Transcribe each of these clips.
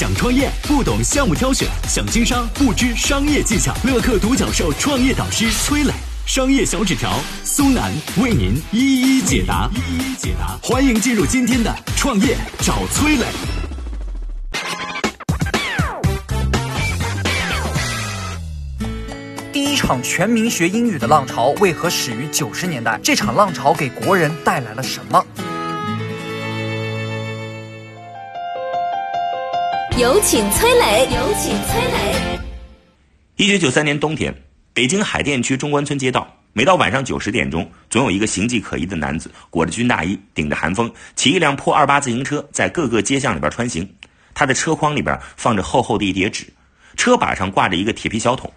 想创业不懂项目挑选，想经商不知商业技巧。乐客独角兽创业导师崔磊，商业小纸条苏南为您一一解答。一一解答，欢迎进入今天的创业找崔磊。第一场全民学英语的浪潮为何始于九十年代？这场浪潮给国人带来了什么？有请崔磊。有请崔磊。一九九三年冬天，北京海淀区中关村街道，每到晚上九十点钟，总有一个形迹可疑的男子，裹着军大衣，顶着寒风，骑一辆破二八自行车，在各个街巷里边穿行。他的车筐里边放着厚厚的一叠纸，车把上挂着一个铁皮小桶。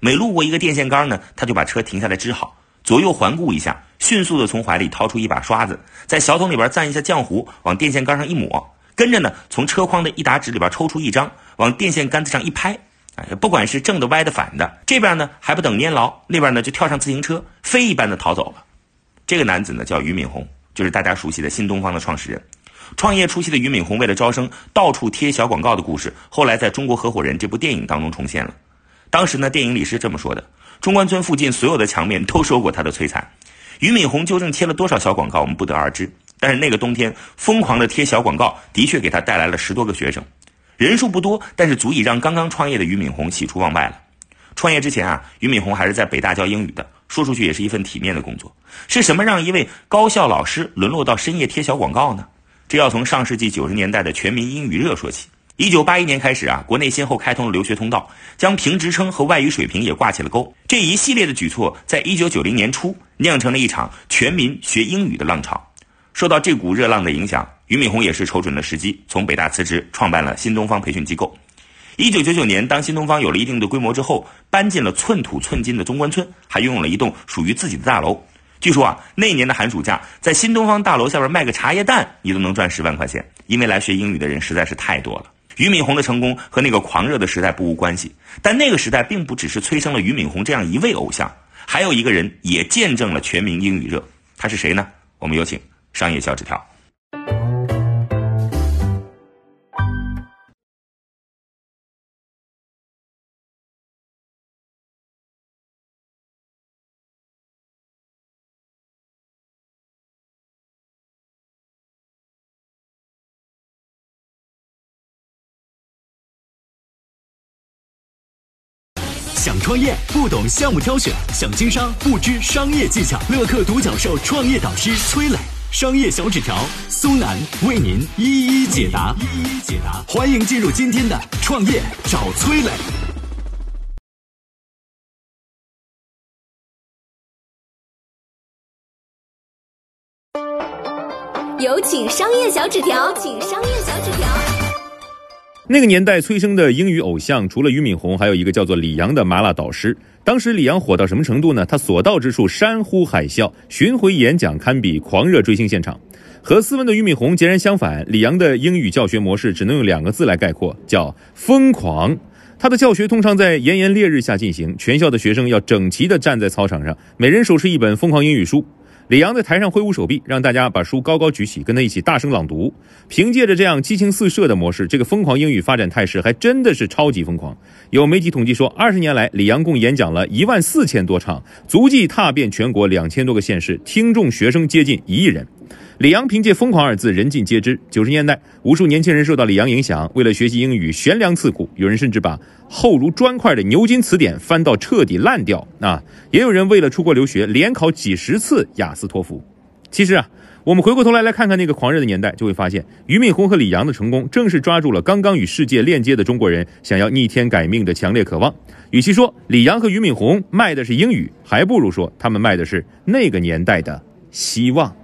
每路过一个电线杆呢，他就把车停下来支好，左右环顾一下，迅速的从怀里掏出一把刷子，在小桶里边蘸一下浆糊，往电线杆上一抹。跟着呢，从车筐的一沓纸里边抽出一张，往电线杆子上一拍，哎，不管是正的、歪的、反的，这边呢还不等粘牢，那边呢就跳上自行车，飞一般的逃走了。这个男子呢叫俞敏洪，就是大家熟悉的新东方的创始人。创业初期的俞敏洪为了招生，到处贴小广告的故事，后来在中国合伙人这部电影当中重现了。当时呢，电影里是这么说的：中关村附近所有的墙面都受过他的摧残。俞敏洪究竟贴了多少小广告，我们不得而知。但是那个冬天，疯狂的贴小广告的确给他带来了十多个学生，人数不多，但是足以让刚刚创业的俞敏洪喜出望外了。创业之前啊，俞敏洪还是在北大教英语的，说出去也是一份体面的工作。是什么让一位高校老师沦落到深夜贴小广告呢？这要从上世纪九十年代的全民英语热说起。一九八一年开始啊，国内先后开通了留学通道，将评职称和外语水平也挂起了钩。这一系列的举措，在一九九零年初酿成了一场全民学英语的浪潮。受到这股热浪的影响，俞敏洪也是瞅准了时机，从北大辞职，创办了新东方培训机构。一九九九年，当新东方有了一定的规模之后，搬进了寸土寸金的中关村，还拥有了一栋属于自己的大楼。据说啊，那年的寒暑假，在新东方大楼下边卖个茶叶蛋，你都能赚十万块钱，因为来学英语的人实在是太多了。俞敏洪的成功和那个狂热的时代不无关系，但那个时代并不只是催生了俞敏洪这样一位偶像，还有一个人也见证了全民英语热，他是谁呢？我们有请。商业小纸条。想创业不懂项目挑选，想经商不知商业技巧。乐客独角兽创业导师崔磊。商业小纸条，苏南为您一一解答。一一解答，欢迎进入今天的创业找崔磊。有请商业小纸条，请商业小纸条。那个年代催生的英语偶像，除了俞敏洪，还有一个叫做李阳的麻辣导师。当时李阳火到什么程度呢？他所到之处山呼海啸，巡回演讲堪比狂热追星现场。和斯文的俞敏洪截然相反，李阳的英语教学模式只能用两个字来概括，叫疯狂。他的教学通常在炎炎烈日下进行，全校的学生要整齐地站在操场上，每人手持一本疯狂英语书。李阳在台上挥舞手臂，让大家把书高高举起，跟他一起大声朗读。凭借着这样激情四射的模式，这个疯狂英语发展态势还真的是超级疯狂。有媒体统计说，二十年来，李阳共演讲了一万四千多场，足迹踏遍全国两千多个县市，听众学生接近一亿人。李阳凭借“疯狂”二字人尽皆知。九十年代，无数年轻人受到李阳影响，为了学习英语悬梁刺股，有人甚至把厚如砖块的牛津词典翻到彻底烂掉啊！也有人为了出国留学，连考几十次雅思托福。其实啊，我们回过头来来看看那个狂热的年代，就会发现，俞敏洪和李阳的成功，正是抓住了刚刚与世界链接的中国人想要逆天改命的强烈渴望。与其说李阳和俞敏洪卖的是英语，还不如说他们卖的是那个年代的希望。